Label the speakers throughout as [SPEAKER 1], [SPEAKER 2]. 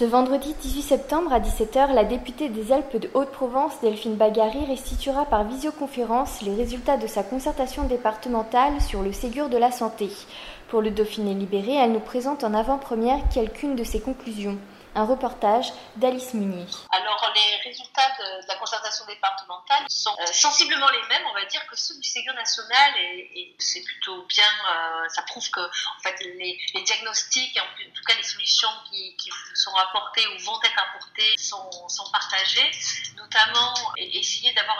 [SPEAKER 1] Ce vendredi 18 septembre à 17h, la députée des Alpes de Haute-Provence, Delphine Bagary, restituera par visioconférence les résultats de sa concertation départementale sur le Ségur de la santé. Pour le Dauphiné libéré, elle nous présente en avant-première quelques-unes de ses conclusions. Un reportage d'Alice Munier.
[SPEAKER 2] Les résultats de, la concertation départementale sont euh, sensiblement les mêmes, on va dire, que ceux du Ségur national, et, c'est plutôt bien, euh, ça prouve que en fait, les, diagnostics, en, tout cas les solutions qui, sont apportées ou vont être apportées, sont, partagées, notamment essayer d'avoir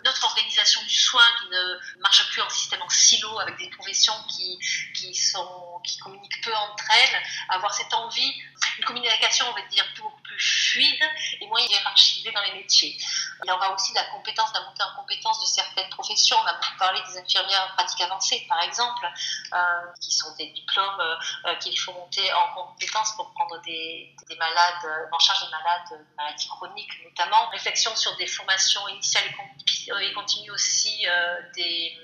[SPEAKER 2] une autre organisation du soin qui ne marche plus en système en silo avec des professions qui, qui communiquent peu entre elles, avoir cette envie, une communication on va dire, beaucoup plus fluide hiérarchisée dans les métiers. Il y aura aussi la compétence, la montée en compétence de certaines professions. On a beaucoup parlé des infirmières en pratique avancée, par exemple, euh, qui sont des diplômes euh, qu'il faut monter en compétence pour prendre des, malades, euh, en charge des malades, maladies chroniques notamment. Réflexion sur des formations initiales et, continues aussi,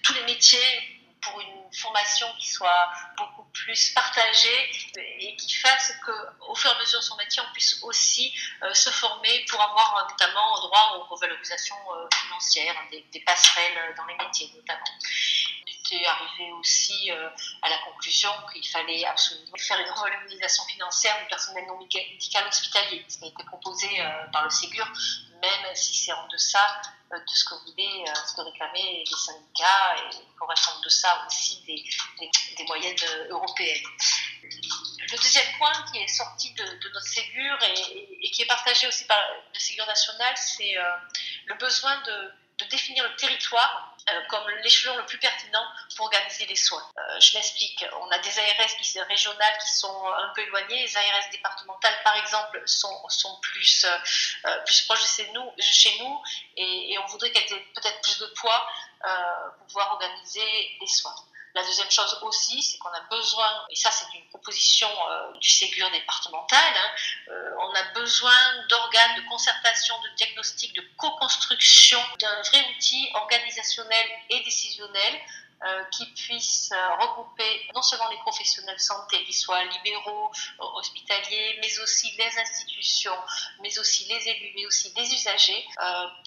[SPEAKER 2] tous les métiers pour une formation qui soit beaucoup plus partagée et qui fasse qu'au fur et à mesure de son métier, on puisse aussi euh, se former pour avoir euh, notamment droit aux revalorisations euh, financières, des, passerelles dans les métiers notamment. Était arrivé aussi à la conclusion qu'il fallait absolument faire une revalorisation financière du personnel non médical hospitalier, ce qui a été proposé par le Ségur, même si c'est en deçà de ce que voulaient, ce que réclamaient les syndicats et reste en deçà aussi des, des, moyennes européennes. Le deuxième point qui est sorti de, notre Ségur et, qui est partagé aussi par le Ségur national, c'est euh, le besoin de, définir le territoire euh, comme l'échelon le plus pertinent pour organiser les soins. Euh, je m'explique. On a des ARS qui, régionales qui sont un peu éloignées. Les ARS départementales, par exemple, sont, sont plus, plus proches de chez nous, chez nous et, et on voudrait qu'elles aient peut-être plus de poids pour pouvoir organiser les soins. La deuxième chose aussi, c'est qu'on a besoin, et ça c'est une proposition euh, du Ségur départemental, hein, euh, on a besoin d'organes de concertation, de diagnostic, de co-construction, d'un vrai outil organisationnel et décisionnel qui puisse euh, regrouper non seulement les professionnels de santé, qui soient libéraux, euh, hospitaliers, mais aussi les institutions, mais aussi les élus, mais aussi les usagers,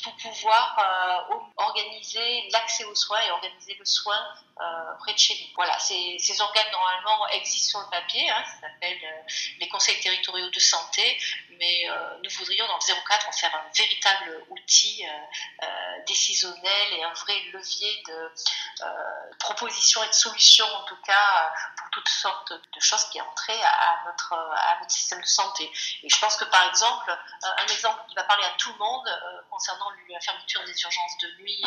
[SPEAKER 2] pour pouvoir organiser l'accès aux soins et organiser le soin près de chez nous. Voilà, ces, ces organes normalement existent sur le papier, hein, ça s'appelle les conseils territoriaux de santé, mais nous voudrions dans le 04 en faire un véritable outil décisionnel et un vrai levier de propositions et de solutions, en tout cas, pour toutes sortes de choses qui entraient à notre, à notre système de santé. Et je pense que, par exemple, euh, un exemple qui va parler à tout le monde euh, concernant la fermeture des urgences de nuit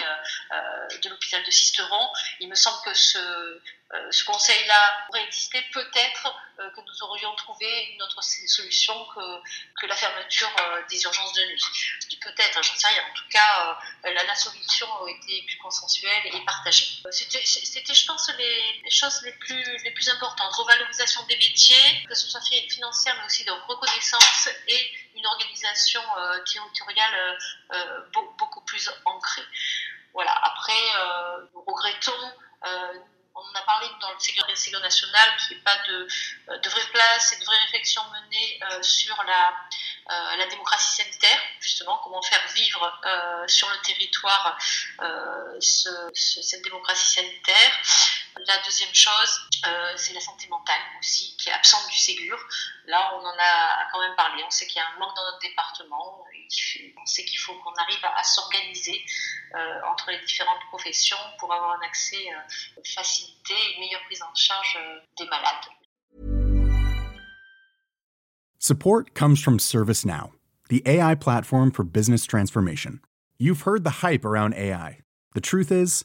[SPEAKER 2] euh, de l'hôpital de Sisteron, il me semble que ce, ce conseil-là pourrait exister peut-être que nous aurions trouvé une autre solution que, que la fermeture des urgences de nuit. Je dis peut-être, hein, j'en sais rien. En tout cas, la, solution a été plus consensuelle et partagée. C'était je pense, les, choses les plus, les plus importantes. Revalorisation des métiers, que ce soit financière, mais aussi de reconnaissance et une organisation euh, territoriale euh, euh, beaucoup plus ancrée. Voilà. Après, nous regrettons on en a parlé dans le Ségur national, qu'il n'y ait pas de, de vraie place et de vraie réflexion menée sur la, la démocratie sanitaire, justement, comment faire vivre sur le territoire cette démocratie sanitaire. La deuxième chose, euh, c'est la santé mentale aussi, qui est absente du Ségur. Là, on en a quand même parlé. On sait qu'il y a un manque dans notre département. On sait qu'il faut qu'on arrive à, s'organiser euh, entre les différentes professions pour avoir un accès euh, facilité et une meilleure prise en charge des malades.
[SPEAKER 3] Support comes from ServiceNow, the AI platform for business transformation. You've heard the hype around AI. The truth is,